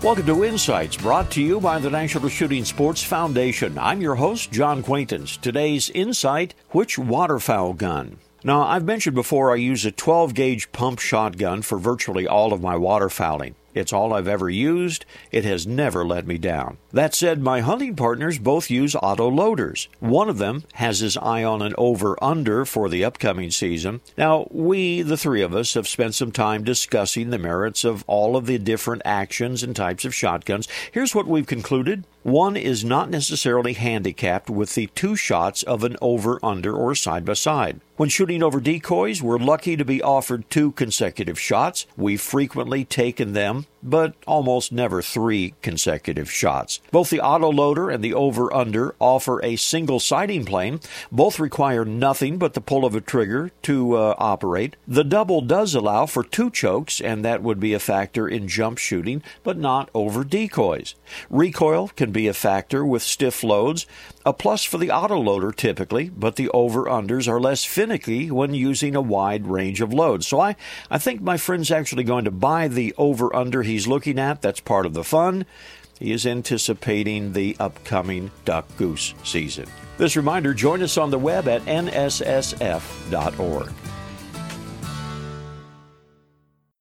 Welcome to Insights, brought to you by the National Shooting Sports Foundation. I'm your host, John Quaintance. Today's Insight Which waterfowl gun? Now, I've mentioned before I use a 12 gauge pump shotgun for virtually all of my waterfowling. It's all I've ever used. It has never let me down. That said, my hunting partners both use auto loaders. One of them has his eye on an over under for the upcoming season. Now, we, the three of us, have spent some time discussing the merits of all of the different actions and types of shotguns. Here's what we've concluded. One is not necessarily handicapped with the two shots of an over under or side by side. When shooting over decoys, we're lucky to be offered two consecutive shots. We've frequently taken them, but almost never three consecutive shots. Both the autoloader and the over under offer a single sighting plane. Both require nothing but the pull of a trigger to uh, operate. The double does allow for two chokes, and that would be a factor in jump shooting, but not over decoys. Recoil can be a factor with stiff loads, a plus for the autoloader typically, but the over unders are less finicky when using a wide range of loads. So I, I think my friend's actually going to buy the over under he's looking at. That's part of the fun. He is anticipating the upcoming duck goose season. This reminder join us on the web at nssf.org.